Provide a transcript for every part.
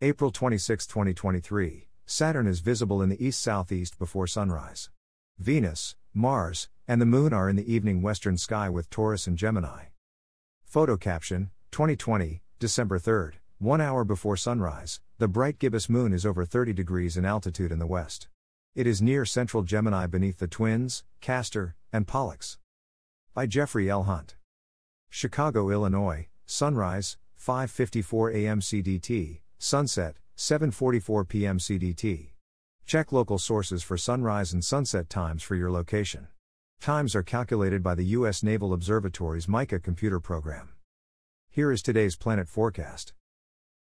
April 26, 2023, Saturn is visible in the east southeast before sunrise. Venus, Mars, and the Moon are in the evening western sky with Taurus and Gemini. Photo caption 2020, December 3rd, one hour before sunrise, the bright gibbous moon is over 30 degrees in altitude in the west. It is near central Gemini beneath the Twins, Castor, and Pollux. By Jeffrey L. Hunt. Chicago, Illinois, sunrise, 5:54 a.m. CDT, sunset, 7:44 p.m. CDT. Check local sources for sunrise and sunset times for your location. Times are calculated by the U.S. Naval Observatory's MICA computer program. Here is today's planet forecast.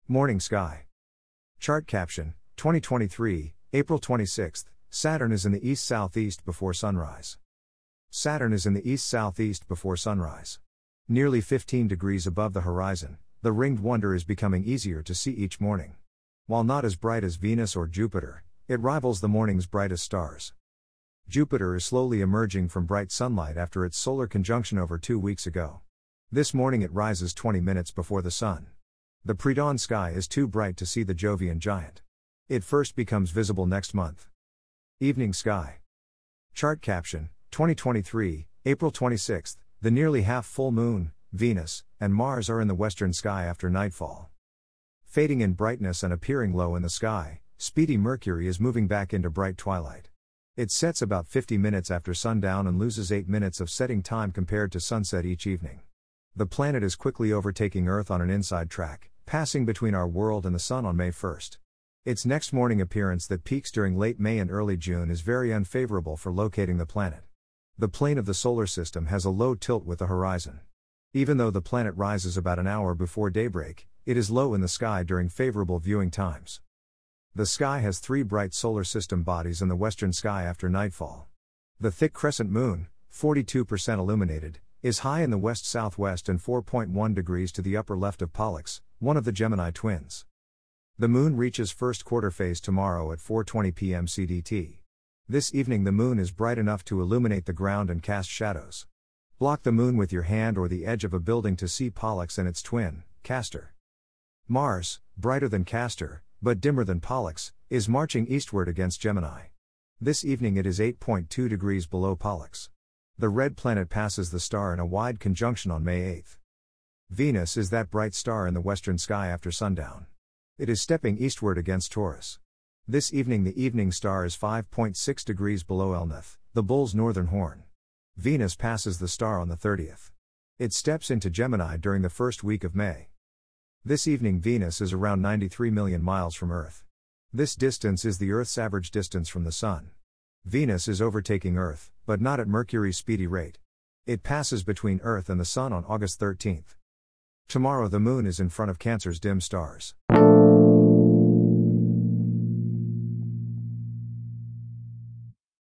Morning sky. Chart caption 2023, April 26th, Saturn is in the east southeast before sunrise. Saturn is in the east southeast before sunrise. Nearly 15 degrees above the horizon, the ringed wonder is becoming easier to see each morning. While not as bright as Venus or Jupiter, it rivals the morning's brightest stars. Jupiter is slowly emerging from bright sunlight after its solar conjunction over two weeks ago. This morning it rises 20 minutes before the sun. The pre-dawn sky is too bright to see the Jovian giant. It first becomes visible next month. Evening sky. Chart caption 2023, April 26th, the nearly half full moon, Venus, and Mars are in the western sky after nightfall. Fading in brightness and appearing low in the sky, speedy Mercury is moving back into bright twilight. It sets about 50 minutes after sundown and loses 8 minutes of setting time compared to sunset each evening. The planet is quickly overtaking Earth on an inside track, passing between our world and the Sun on May 1st. Its next morning appearance that peaks during late May and early June is very unfavorable for locating the planet. The plane of the solar system has a low tilt with the horizon. Even though the planet rises about an hour before daybreak, it is low in the sky during favorable viewing times. The sky has three bright solar system bodies in the western sky after nightfall. The thick crescent moon, 42% illuminated, is high in the west southwest and 4.1 degrees to the upper left of Pollux, one of the Gemini twins. The moon reaches first quarter phase tomorrow at 4:20 p.m. CDT. This evening the moon is bright enough to illuminate the ground and cast shadows. Block the moon with your hand or the edge of a building to see Pollux and its twin, Castor. Mars, brighter than Castor, but dimmer than Pollux, is marching eastward against Gemini. This evening it is 8.2 degrees below Pollux. The red planet passes the star in a wide conjunction on May 8. Venus is that bright star in the western sky after sundown. It is stepping eastward against Taurus. This evening the evening star is 5.6 degrees below Elnath, the bull's northern horn. Venus passes the star on the 30th. It steps into Gemini during the first week of May. This evening Venus is around 93 million miles from Earth. This distance is the Earth's average distance from the Sun. Venus is overtaking Earth, but not at Mercury's speedy rate. It passes between Earth and the Sun on August 13th. Tomorrow the Moon is in front of Cancer's dim stars.